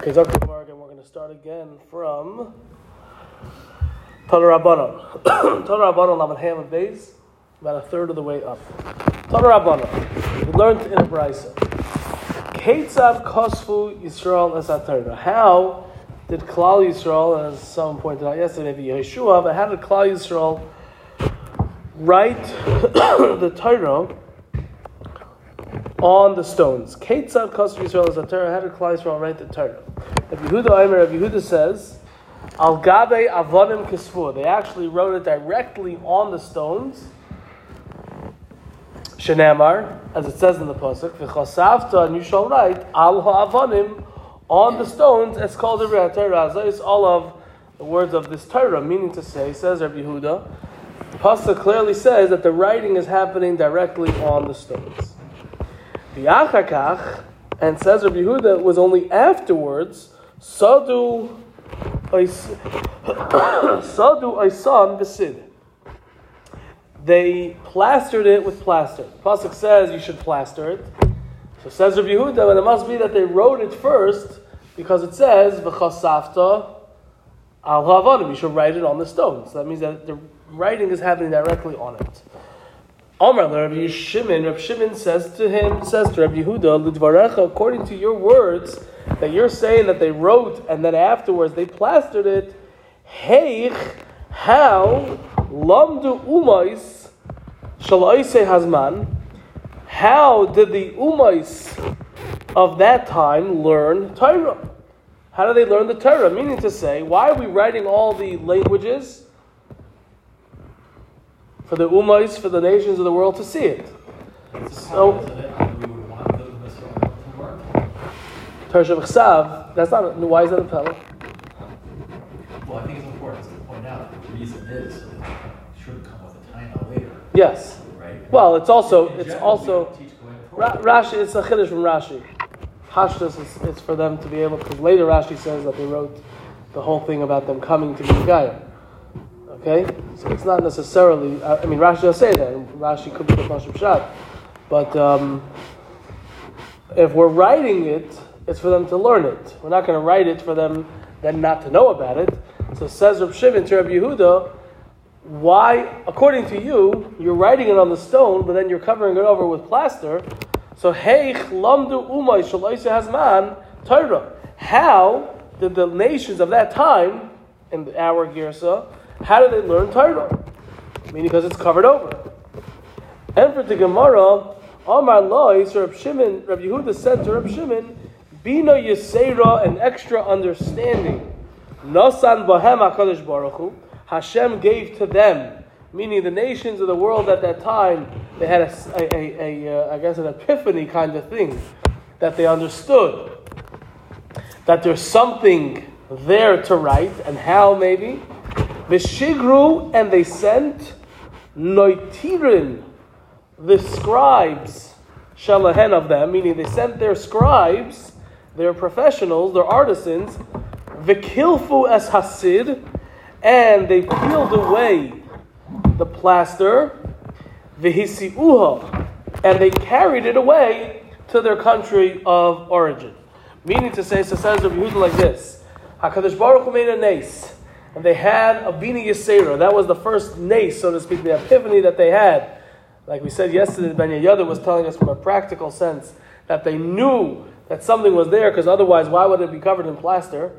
Okay, Dr. Gemara again. We're going to start again from Tana Rabbanon. Tana Rabbanon, Laman Ham and Beis, about a third of the way up. Tana Rabbanon, we learned in a brisa. Ketzad Kosfu Yisrael Esatera. How did Klal Yisrael, as someone pointed out yesterday, maybe Yeshua, but how did Klal Yisrael write the Torah on the stones? Ketzad Kosfu Yisrael Esatera. How did Klal Yisrael write the Torah? Rabbi Yehuda Rabbi Yehuda says, Al Gabe Avonim Kisfu. They actually wrote it directly on the stones. Shenamar, as it says in the pasuk, v'chasavta, and you shall write al ha'avonim on the stones. It's called the Torah. It's all of the words of this Torah, meaning to say, says Rabbi Yehuda, pasuk clearly says that the writing is happening directly on the stones. And says Rabbi Yehuda, it was only afterwards. Sadu, Sadu Aisan Besid they plastered it with plaster. Pasuk says you should plaster it. So says Rabbi Yehuda, and it must be that they wrote it first because it says v'chasafta al havanim. You should write it on the stone. So that means that the writing is happening directly on it. Omar Rabbi Shimon, Rabbi Shimon says to him, says to Rabbi Yehuda, Lidvarecha, according to your words, that you're saying that they wrote and then afterwards they plastered it. Hey, how lamdu umais shalaise hazman. How did the umais of that time learn Torah? How do they learn the Torah? Meaning to say, why are we writing all the languages for the umais, for the nations of the world to see it? So, Torah Shabbat that's not, why is that a pella? Well, I think it's important to point out that the reason is so that it shouldn't come with a time later, Yes. right? Well, it's also In it's general, also Ra- Rashi. It's a chiddush from Rashi. Hashdas is it's for them to be able because later Rashi says that they wrote the whole thing about them coming to be Gaia. Okay, so it's not necessarily. I mean, Rashi does say that. Rashi could be the Mashab Shad, but um, if we're writing it, it's for them to learn it. We're not going to write it for them then not to know about it. So says Reb Shimon to Reb Yehuda, why, according to you, you're writing it on the stone, but then you're covering it over with plaster. So hey, lamdu umay hazman Torah. How did the nations of that time, in our girsa, how did they learn Torah? Meaning because it's covered over. And for the Gemara, Amar Lois, Reb Shimon, Reb Yehuda said to Reb Shimon, Bina Yisera, an extra understanding. Nasan Bahem HaKadosh Baruch Hu, Hashem gave to them, meaning the nations of the world at that time, they had a uh, I guess an epiphany kind of thing, that they understood that there's something there to write, and how maybe. Vishigru, and they sent Noitirin, the scribes, Shalahen of them, meaning they sent their scribes, their professionals, their artisans, Vikilfu as Hasid, and they peeled away the plaster, Vihisiuha, and they carried it away to their country of origin. Meaning to say, so says Rabbi Yehuda like this: Hakadosh Baruch Hu made a nace, and they had a bina yisera. That was the first nace, so to speak, the epiphany that they had. Like we said yesterday, Ben Yehuda was telling us from a practical sense that they knew that something was there, because otherwise, why would it be covered in plaster?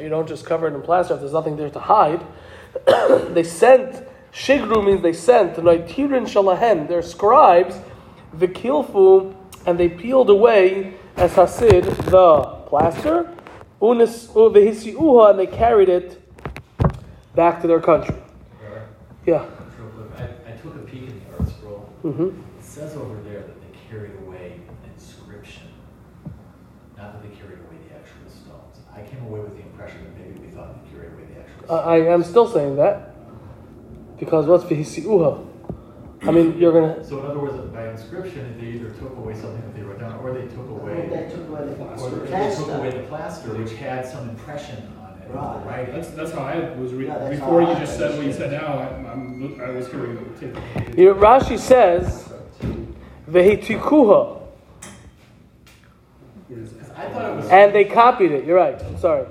You don't just cover it in plaster if there's nothing there to hide. they sent Shigru means they sent Noitirin Shalahen, their scribes, Vikilfu, and they peeled away as Hasid the plaster, and they carried it back to their country. Yeah. I, I took a peek in the ArtScroll. hmm It says over there that they carried away an inscription, not that they carried away the actual stones. I came away with the impression that maybe we thought they carried away the actual I, stones. I am still saying that because what's Vihisiuha? I mean, you're gonna. So in other words, by inscription, they either took away something that they wrote down, or they took away, They took away the or plaster. they took away the plaster, which had some impression on it, of Right. That's, that's how I was reading. Yeah, Before you I just said what you said now, I, I'm, I was hearing it. take- You know, Rashi says Vehitikuha. Where is it? I thought it was. And they copied it. You're right. I'm sorry.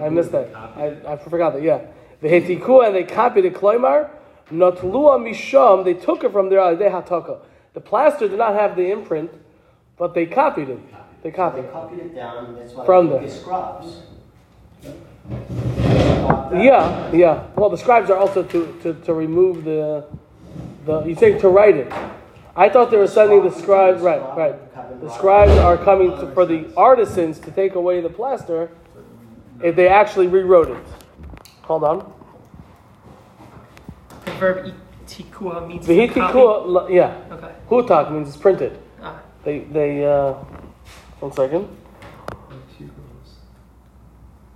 I missed that. I, I forgot that. Yeah. The Hetikua and they copied it. Kloimar, Notlua Misham, they took it from there. They hataka. The plaster did not have the imprint, but they copied it. They They copied it. copied it down, that's why From they the- the scribes. Yeah, yeah. Well, the scribes are also to, to, to remove the, the, you say to write it. I thought they were sending the scribes, right, right. The scribes are coming to, for the artisans to take away the plaster if they actually rewrote it. Hold on. The verb itikua means. Vihitikua, yeah. Okay. Hutak means it's printed. Ah, They, they, uh, one second.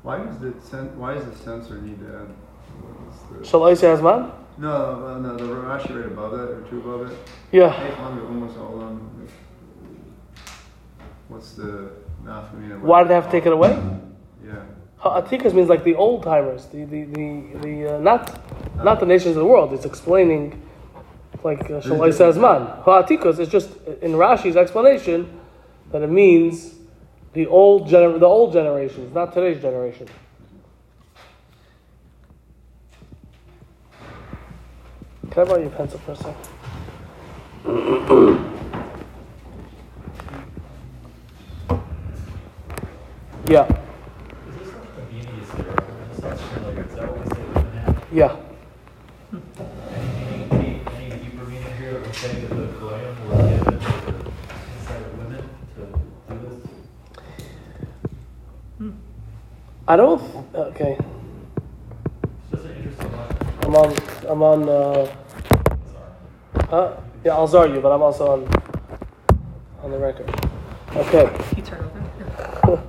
Why is the cen- why does the censor need to add? what's the- Shall I say Asman? No, uh, no, the Rashi right above it or two above it. Yeah. Almost all on. What's the nafkamina? Why did they have to take it away? Yeah. Ha'atikas means like the old timers, the the the, the uh, not not the nations of the world. It's explaining like uh, Shalai says man. Ha'atikas is just in Rashi's explanation that it means the old gener- the old generations, not today's generation. Can I borrow your pencil for a second? yeah, Is I don't. Okay, It's just an interesting question. I'm on. I'm on. Uh, huh? Yeah, I'll zar you, but I'm also on on the record. Okay. you turn over.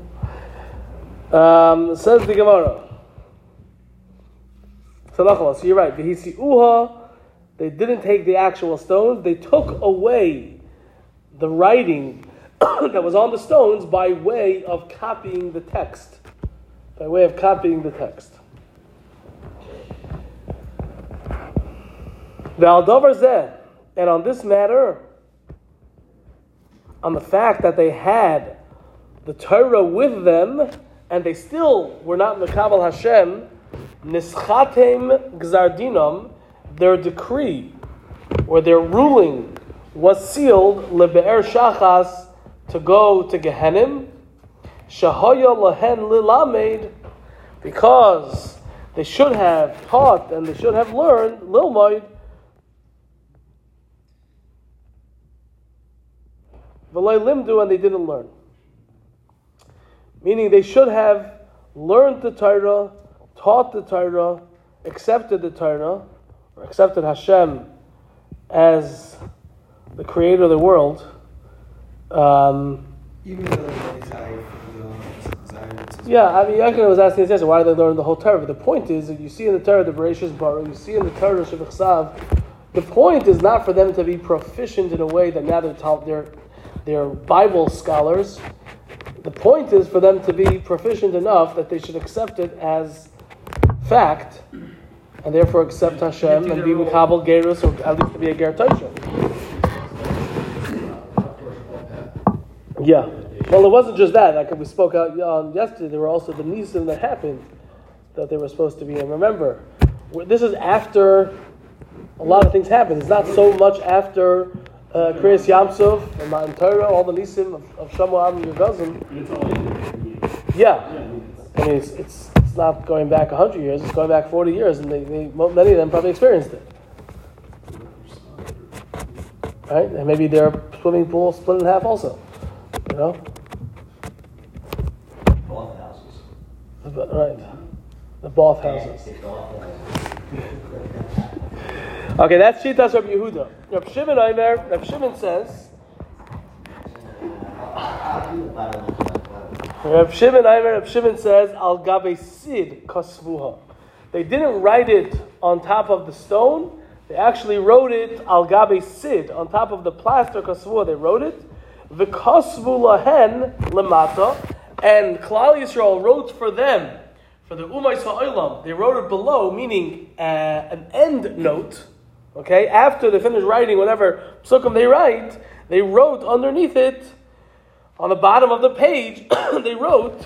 Um, says the Gemara. So you're right. Uha, they didn't take the actual stones, they took away the writing that was on the stones by way of copying the text. By way of copying the text. And on this matter, on the fact that they had the Torah with them, and they still were not Mekabal Hashem, Nischatem Gzardinam, their decree or their ruling was sealed Lebe'er Shachas to go to Gehenim, Shahaya Lahen Lilamed, because they should have taught and they should have learned Lilmoid. V'loi limdu, and they didn't learn. Meaning they should have learned the Torah, taught the Torah, accepted the Torah, or accepted Hashem as the creator of the world. Um, Even though they say, you know, Zion, yeah, I mean, Yaakov was asking this yesterday, why did they learn the whole Torah? But the point is you see in the Torah the Bereshit Bara, you see in the Torah Shevach the point is not for them to be proficient in a way that now they're, taught, they're, they're Bible scholars. The point is for them to be proficient enough that they should accept it as fact, and therefore accept Hashem and be role. Gerus, or at least to be a Ger. Yeah. Well, it wasn't just that. Like we spoke out on yesterday, there were also the nisim that happened that they were supposed to be. And remember, this is after a lot of things happened. It's not so much after uh, Kriyas and Matan Torah, all the nisim of, of Shamu Am in Yeah. I mean, it's, it's, it's not going back 100 years, it's going back 40 years, and they, they, many of them probably experienced it. Right? And maybe their swimming pool split in half also. You know? But- Right. The bath houses. It's both houses. Okay, that's Shitas Rabbi Yehuda. Rabbi Shimon Aimer, Rabbi Shimon says, the the. Rabbi Shimon Aimer, Rabbi Shimon says, Al Gabe Sid Kasvuha. They didn't write it on top of the stone. They actually wrote it Al Gabe Sid, on top of the plaster Kasvuha. They wrote it. V'kasvu lahen lemata. And Klal Yisrael wrote for them, for the Umay Sa'olam, they wrote it below, meaning uh, an end note. Okay, after they finished writing whatever psukim they write, they wrote underneath it, on the bottom of the page, they wrote,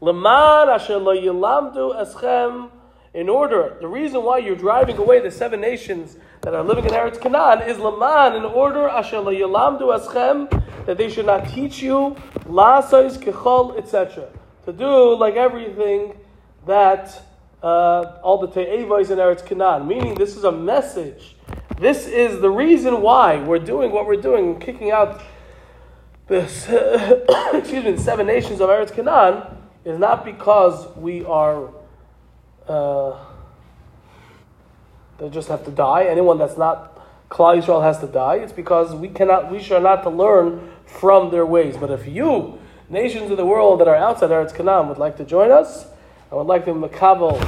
Leman asher lo yilamdu eschem, in order, the reason why you're driving away the seven nations that are living in Eretz Canaan is Leman, in order that they should not teach you, lasais kechol, etc. To do like everything that uh, all the te'evos in Eretz Canaan. Meaning, this is a message. This is the reason why we're doing what we're doing, kicking out the excuse me, seven nations of Eretz Canaan, is not because we are uh, they just have to die. Anyone that's not Klal Yisrael has to die. It's because we cannot, we are not to learn from their ways. But if you, nations of the world that are outside Eretz Canaan, would like to join us, I would like to Makabel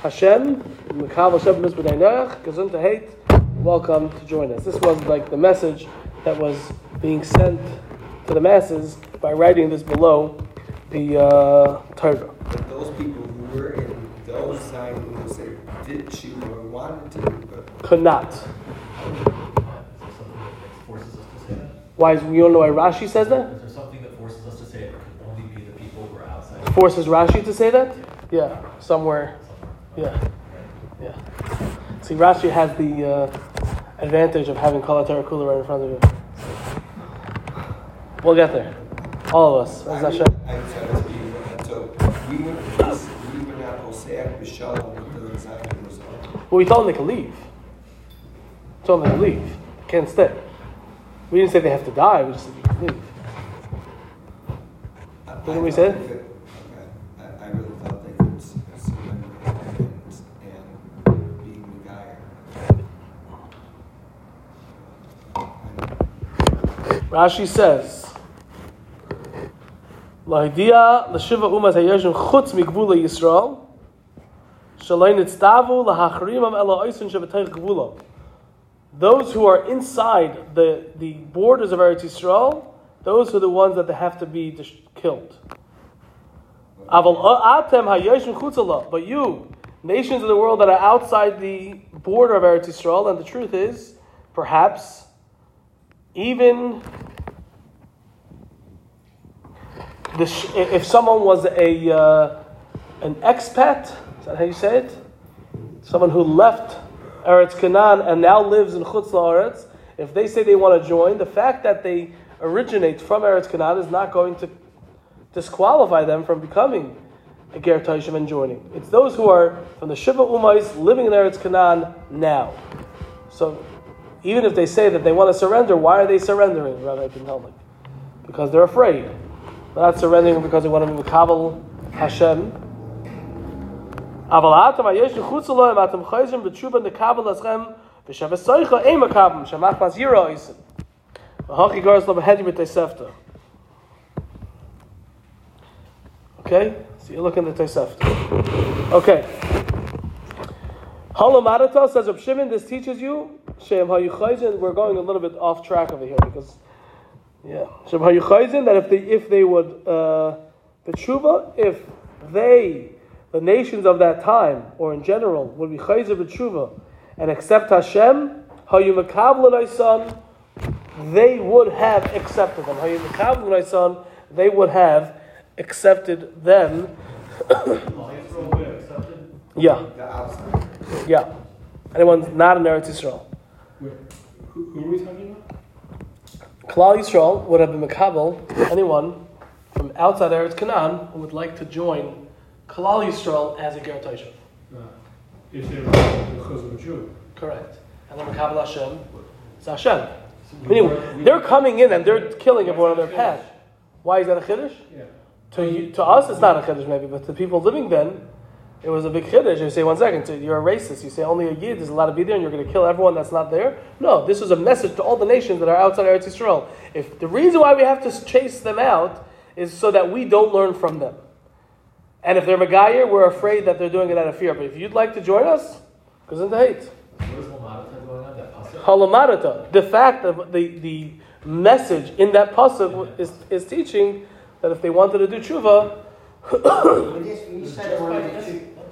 Hashem, Makabel Hashem Mizbedeinach, Gesundheit, welcome to join us. This was like the message that was being sent to the masses by writing this below the uh, Torah. But those people who were in those say did or wanted to, but Could not. Is there something that forces us to say that? Why is, we don't know why Rashi says that? Is there something that forces us to say it could only be the people who are outside? Forces Rashi to say that? Yeah, somewhere. Yeah, yeah. See, Rashi has the uh, advantage of having Kala Kula right in front of you. We'll get there. All of us. As I Hashem. would- I said it's so we would we would not Hosea B'Shalom with the exact Well, we told them they could leave. We told them they can leave. They can't stay. We didn't say they have to die. We just said they leave. I- What did we say? could-. I, I really thought they could uh, surrender and, and be Megayer. Rashi says, "Lahidia l'shiva umas hayeshim chutz migvula Yisrael, Those who are inside the, the borders of Eretz Yisrael, those are the ones that they have to be killed. Chutzala, but you, nations of the world that are outside the border of Eretz Yisrael, and the truth is, perhaps even the if someone was a uh, an expat, is that how you say it? Someone who left Eretz Canaan and now lives in Chutz La'aretz, if they say they want to join, the fact that they originate from Eretz Canaan is not going to disqualify them from becoming a Ger Taishim and joining. It's those who are from the Shiva Umais living in Eretz Canaan now. So even if they say that they want to surrender, why are they surrendering, Rabbi Ben? Because they're afraid. They're not surrendering because they want to be Makabal Hashem. אבל אתם היש מחוץ אלוהים, אתם חייזם בתשובה נקבל אתכם, ושבסויכה אין מקבלם, שמח מזהירו איסם. והוכי גורס לו בהדי בתספתא. Okay? So you look in the Tosefta. Okay. Holomarata says Reb Shimon, this teaches you, Shem HaYuchayzin, we're going a little bit off track over here because, yeah. Shem HaYuchayzin, that if they, if they would, uh, the tshuva, if they, the nations of that time, or in general, would be chayzer b'tshuva and accept Hashem, HaYumakavlan son, they would have accepted them. HaYumakavlan son, they would have accepted them. yeah, yeah. Anyone not in Eretz Yisrael. Wait, who, who are we talking about? Klal Yisrael would have been Makabel, anyone from outside Eretz Canaan who would like to join Klal Yisrael as a Ger Taishav. Uh, if they were the Chazal Jew. Correct. And then Makabel Hashem is Hashem. Meaning, they're coming in and they're killing everyone on their path. Why is that a Chiddush? Yeah. To, you, to us, it's not a Chiddush maybe, but to people living then, it was a big Chiddush. You say, one second, so you're a racist. You say only a Yid is allowed to be there and you're going to kill everyone that's not there. No, this is a message to all the nations that are outside Eretz Yisrael. If the reason why we have to chase them out is so that we don't learn from them. And if they're Megayer, we're afraid that they're doing it out of fear. But if you'd like to join us, because in the hate. On? Halamarata. The fact of the, the message in that pasuk is, is teaching that if they wanted to do tshuva,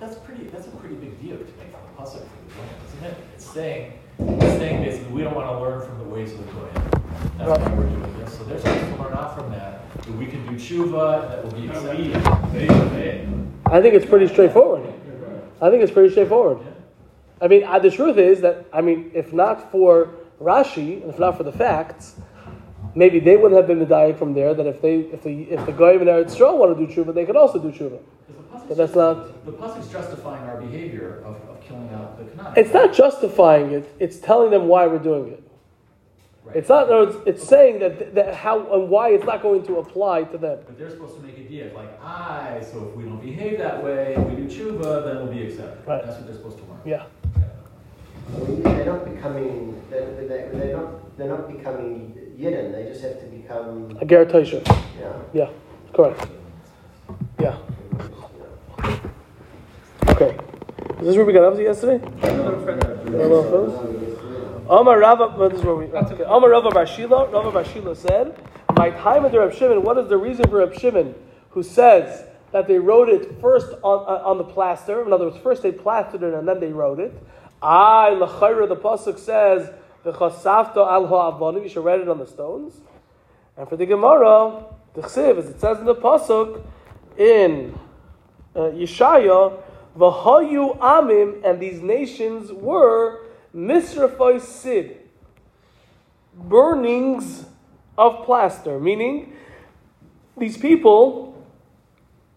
That's, pretty. That's a pretty big deal to make from the pasuk for the Goyim, isn't it? It's saying, it's saying basically we don't want to learn from the ways of the Goyim. That's why we're doing this. So they're supposed to learn out from that. That we can do tshuva that will be accepted. we, they, they. I think it's pretty straightforward. I think it's pretty straightforward. I mean, uh, the truth is that, I mean, if not for Rashi, and if not for the facts, maybe they wouldn't have been medayik from there, that if they, if the, if the Goyim and Eretz Yisrael want to do tshuva, they could also do tshuva. But that's not, The pasuk's justifying our behavior of, of killing out the Canaan. it's not justifying it, it's telling them why we're doing it. Right. It's not, no, it's, it's saying that, that how and why it's not going to apply to them. But they're supposed to make a deal, like, I, so if we don't behave that way, we do tshuva, then we'll be accepted. Right. That's what they're supposed to learn. Yeah. I they're not becoming, they're, they're, they're not, they're not becoming Yidden, they just have to become, A Ger Tosha. yeah. Yeah, correct. Yeah. Okay. Is this where we got up to yesterday? Hello, fellas? Amar Rava, well, this is where we. Okay. Amar Rava Bar Shila, Rava Bar said, "My time under Reb Shimon. What is the reason for Reb Shimon, who says that they wrote it first on uh, on the plaster? In other words, first they plastered it and then they wrote it. I lechayra the pasuk says the v'chasafto al ha'avonim. You should write it on the stones. And for the Gemara, the chsiv, as it says in the pasuk in uh, Yeshaya, v'hayu amim, and these nations were misrafai sid, burnings of plaster, meaning these people,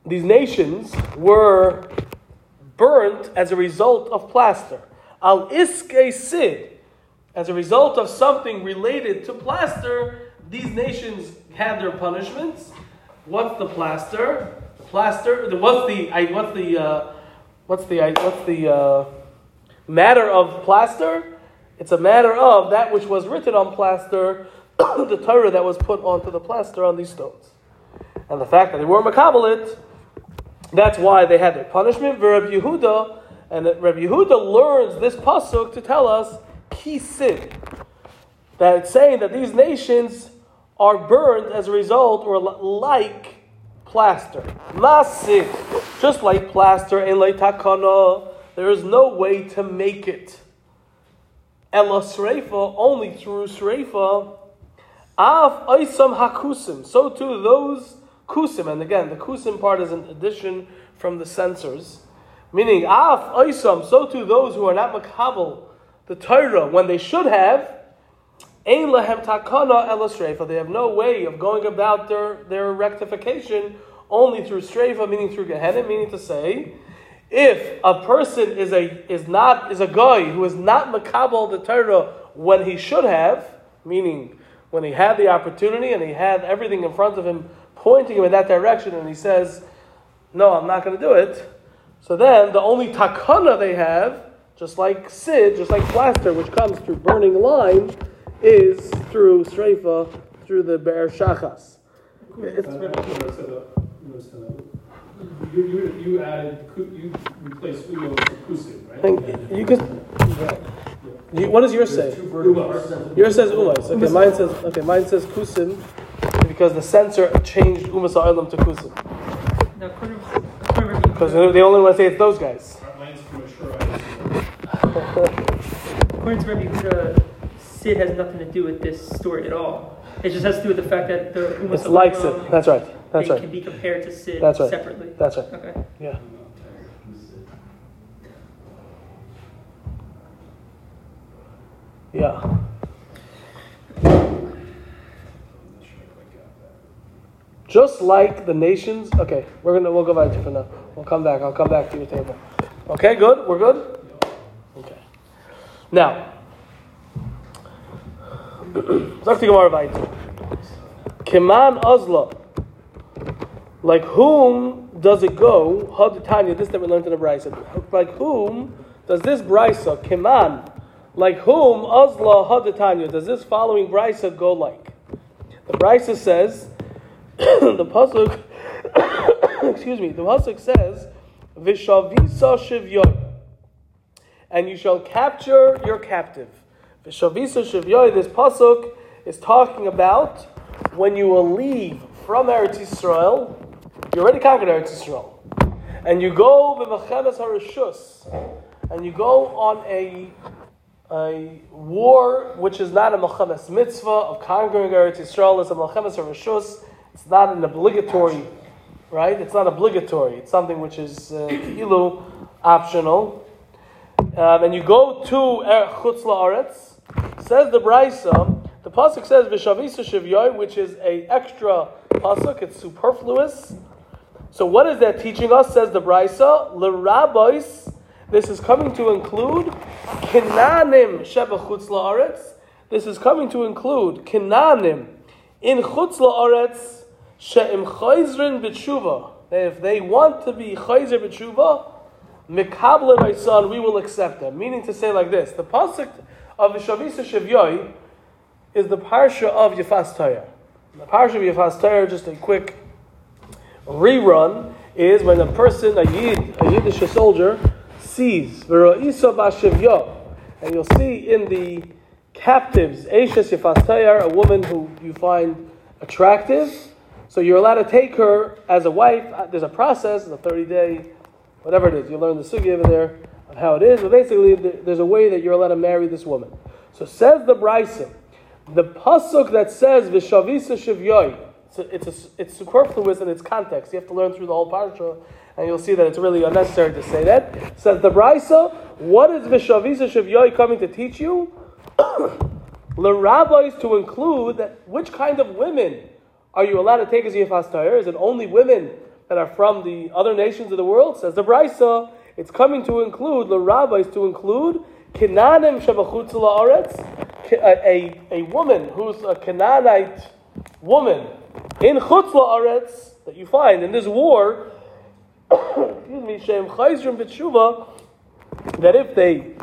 these nations were burnt as a result of plaster. Al iske sid, as a result of something related to plaster, these nations had their punishments. What's the plaster? The plaster. What's the? What's the? Uh, what's the? What's the uh, matter of plaster? It's a matter of that which was written on plaster, the Torah that was put onto the plaster on these stones, and the fact that they were makabelit. That's why they had their punishment. Rabbi Yehuda, and Rabbi Yehuda learns this pasuk to tell us kisid, that it's saying that these nations are burned as a result, or like plaster. Masid, just like plaster in takana, there is no way to make it. Ela sreifa, only through sreifa. Av oisam hakusim, so too those kusim, and again, the kusim part is an addition from the censors, meaning af oisam, so too those who are not makabel the Torah when they should have. Ein lahem takana ela sreifa. They have no way of going about their, their rectification only through sreifa, meaning through Gehenna, meaning to say, if a person is a is not is a guy who is not makabel the Torah when he should have, meaning when he had the opportunity and he had everything in front of him pointing him in that direction, and he says, "No, I'm not going to do it." So then, the only takana they have, just like sid, just like plaster, which comes through burning lime, is through streifa, through the bear shachas. It's- Notice that, notice that, You, you, you added, you replaced umo with kusim, I right? think you could. You, what does yours say? Yours says umas. Okay, mine says okay. Mine says kusim because the censor changed umas ha'olam to kusim Now, according according because Rabbi they only want to say it's those guys. Mine's premature. I according to Rabbi Yehuda, Sid has nothing to do with this story at all. It just has to do with the fact that the Umas It's like Olam, it. That's right. That's they right. can be compared to Sid That's right. separately. That's right. Okay. Yeah. Yeah. Just like the nations. Okay, we're gonna we'll go back to for now. We'll come back. I'll come back to your table. Okay, good. We're good. Okay. Now, the Gemara. Keman Ozla. Like whom does it go? Haditanya, this that we learned in the Brisa. Like whom does this Brisa, Keman, like whom Ozla Haditanya, does this following Brisa go like? The Brisa says, the Pasuk, excuse me, the Pasuk says, Vishavisa Shivyoy, and you shall capture your captive. Vishavisa Shivyoy, this Pasuk is talking about when you will leave from Eretz Yisrael, you already conquered Eretz Yisrael, and you go b'machemes harishus, and you go on a a war which is not a Melchemes mitzvah of conquering Eretz Yisrael. It's a Melchemes or Rishus. It's not an obligatory, right? It's not obligatory. It's something which is uh, ki'ilu optional. Um, and you go to Er- Chutz La'aretz, says the Brisa, the Pasuk says Vishavisa Shivyoy, which is a extra Pasuk, it's superfluous. So what is that teaching us, says the Brisa? L'rabbis, this is coming to include Kinanim Sheba Chutz La'aretz. This is coming to include Kinanim in Chutz La'aretz She'im Chayzrin B'tshuva. If they want to be Chayzer B'tshuva, Mikable my son, we will accept them. Meaning to say like this: the pasuk of Vishavisa Shevyoy is the parsha of Yefas Torah. The parsha of Yefas Torah, just a quick rerun, is when a person, a yid, a Yiddish soldier, sees and you'll see in the captives, a woman who you find attractive. So you're allowed to take her as a wife. Uh, There's a process, a 30 day whatever it is. You learn the sugi over there of how it is, but basically there's a way that you're allowed to marry this woman. So says the Brisa, the pasuk that says v'shavisa shivyoy. It's a, it's, a, it's superfluous in its context. You have to learn through the whole parsha, and you'll see that it's really unnecessary to say that. Says the Brisa, what is v'shavisa shivyoy coming to teach you? The rabbis to include that which kind of women are you allowed to take as Yefas Torah? Is it only women that are from the other nations of the world? Says the Brisa, it's coming to include, the rabbis to include, Kinanim Shabachutz La'aretz, a, a, a woman who's a Canaanite woman in Chutz La'aretz that you find in this war, excuse me, Shem Chayzrim B'tshuva, that if they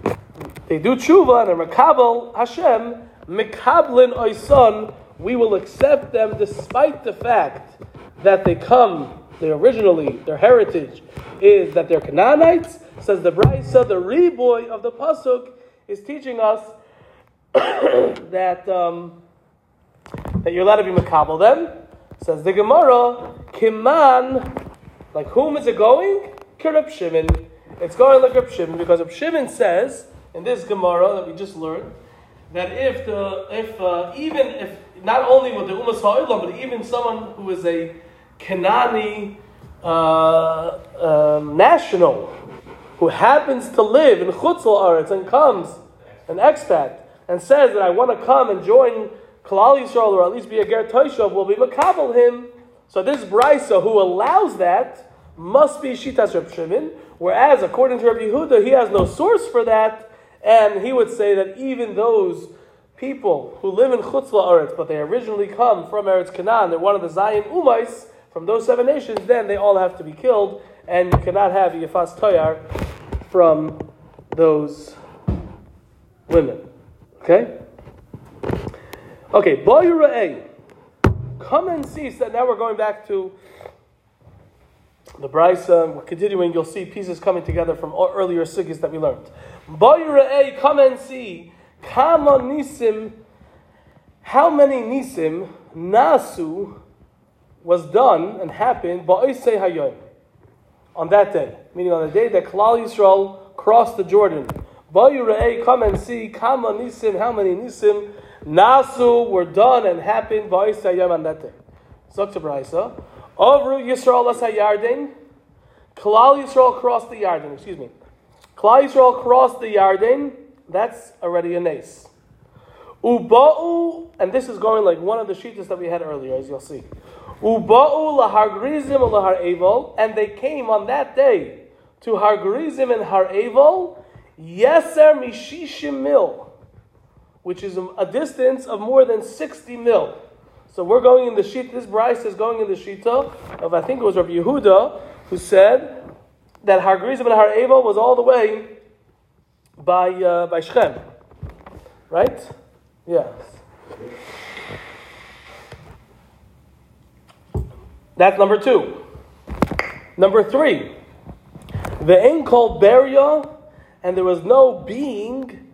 they do tshuva and they're makabel Hashem, mekablin oison, we will accept them despite the fact that they come, they originally, their heritage is that they're Canaanites. Says the Brisa, the reboy of the Pasuk is teaching us that, um, that you're allowed to be makabel them. Says the Gemara, Kiman, like whom is it going? Kirab Shimon. It's going like Reb Shimon because Reb Shimon says in this Gemara that we just learned that if the if uh, even if not only with the Umas Ha'ilam, but even someone who is a Kanani uh, um, national who happens to live in Chutz La'aretz and comes an expat and says that I want to come and join Kalal Yisrael or at least be a Ger Toishav, will be makabel him. So this Brisa who allows that must be Shitas Reb Shimon, whereas according to Rabbi Yehuda, he has no source for that, and he would say that even those people who live in Chutz La'aretz, but they originally come from Eretz Canaan, they're one of the Zion Umais, from those seven nations, then they all have to be killed, and you cannot have Yefas Toyar from those women. Okay? Okay, Boyura'eh. Come and see. So now we're going back to the Brisa. We're continuing. You'll see pieces coming together from earlier sugis that we learned. Boyura'eh, come and see. Kama nisim. How many nisim nasu was done and happened ba'isei hayom on that day, meaning on the day that Klal Yisrael crossed the Jordan. Boyura'eh, come and see. Kama nisim. How many nisim nasu were done and happened ba'isei hayom on that day. Such a Brisa. Over Yisrael as Yarden. Klal Yisrael crossed the Yarden. Excuse me. Klal Yisrael crossed the Yarden. That's already a nace. Uba'u, and this is going like one of the sheetas that we had earlier, as you'll see. Uba'u lahar grizim lahar evil, and they came on that day to har grizim and har evil, yeser mishishim mil, which is a distance of more than 60 mil. So we're going in the sheet, this Bryce is going in the shita of, I think it was Rabbi Yehuda, who said that har grizim and har evil was all the way by, uh, by Shechem. Right? Yes. That's number two. Number three, the ain called Beria, and there was no being,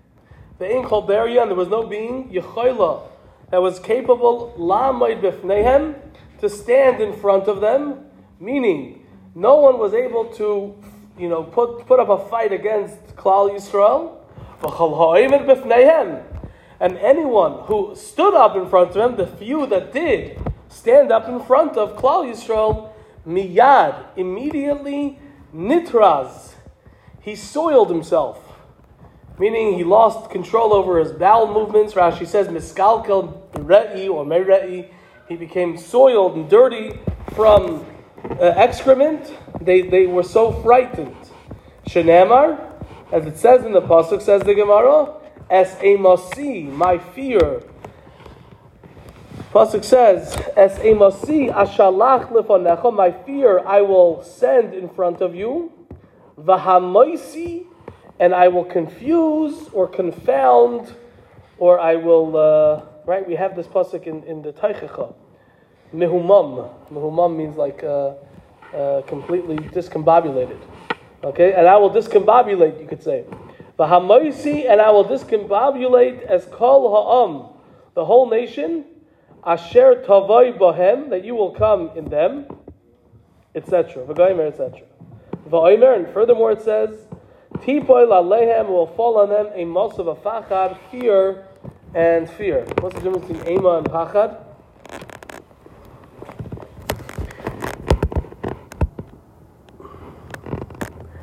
the ain called Beria, and there was no being, Yechoila, that was capable, Lamaid Bifnehem, to stand in front of them, meaning no one was able to, you know, put, put up a fight against Klal Yisrael. And anyone who stood up in front of him, the few that did stand up in front of Klal Yisrael, miyad, immediately, nitraz. He soiled himself. Meaning he lost control over his bowel movements. Rashi says, miskalkel re'i or mere'i. He became soiled and dirty from uh, excrement. They, they were so frightened. Shenamar, as it says in the Pasuk, says the Gemara, Es emasi, my fear. Pasuk says, Es emasi, ashalach lefonecha, my fear I will send in front of you. Vahamoisi, and I will confuse or confound, or I will, uh, right? We have this pasuk in, in the Taichecha. Mehumam. Mehumam means like uh, uh, completely discombobulated. Okay? And I will discombobulate, you could say. Vahamoisi, and I will discombobulate as kol ha'am, the whole nation, asher tavoi bohem, that you will come in them, etc. V'goimer, etc. V'oimer, and furthermore it says, Tipoy lalehem will fall on them a most of a fachad, fear and fear. What's the difference between ema and pachad?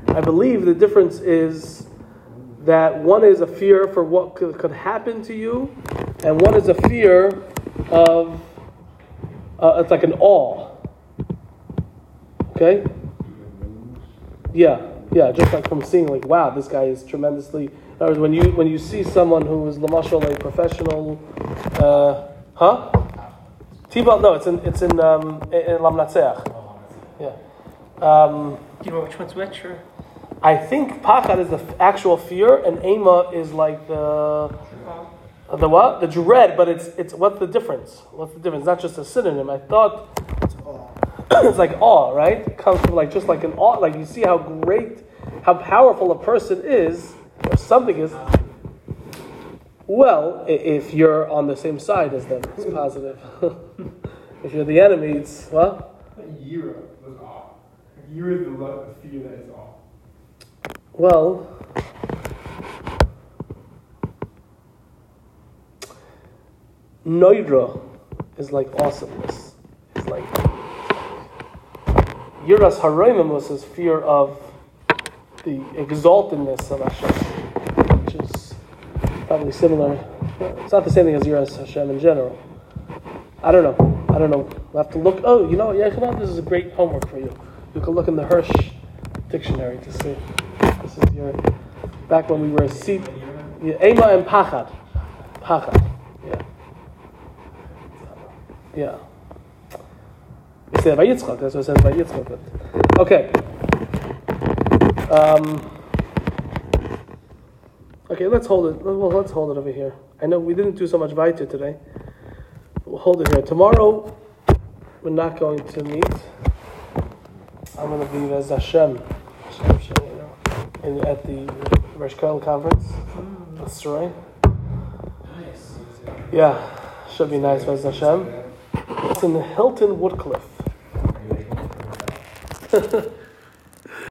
I believe the difference is that one is a fear for what could, could happen to you, and one is a fear of, uh, it's like an awe. Okay? Yeah, yeah, just like from seeing, like, wow, this guy is tremendously. In other words, when you when you see someone who is lamashal a professional, uh, huh? Tibal, no, it's in it's in um, in in Lam Yeah. Um, Do you know which one's which? Or? I think pachad is the f- actual fear, and ema is like the the what? The dread, but it's it's what's the difference? What's the difference? It's not just a synonym. I thought it's like awe, right? It comes from like just like an awe. Like you see how great, how powerful a person is, or something is. Well, if you're on the same side as them, it's positive. if you're the enemy, it's what? Yira was awe. Yira is the, love, the fear that is awe. Well, Noira is like awesomeness. It's like Yiras Haroimim was his fear of the exaltedness of Hashem, which is probably similar. It's not the same thing as Yiras Hashem in general. I don't know. I don't know. We'll have to look. Oh, you know, Yechonah, this is a great homework for you. You can look in the Hirsch dictionary to see. This is your back when we were a seat. Ema and Pachad. Pachad. Yeah. Yeah. It said by Yitzchak. That's what it says by Yitzchak. Okay. Um, okay, let's hold it. Well, let's hold it over here. I know we didn't do so much Vaita today. We'll hold it here. Tomorrow, we're not going to meet. I'm going to be as Hashem. Hashem, Hashem, you know, in, at the Rosh Kollel conference. That's right. Nice. Yeah, should be nice, Bez Hashem. It's in Hilton Woodcliff. 呵 呵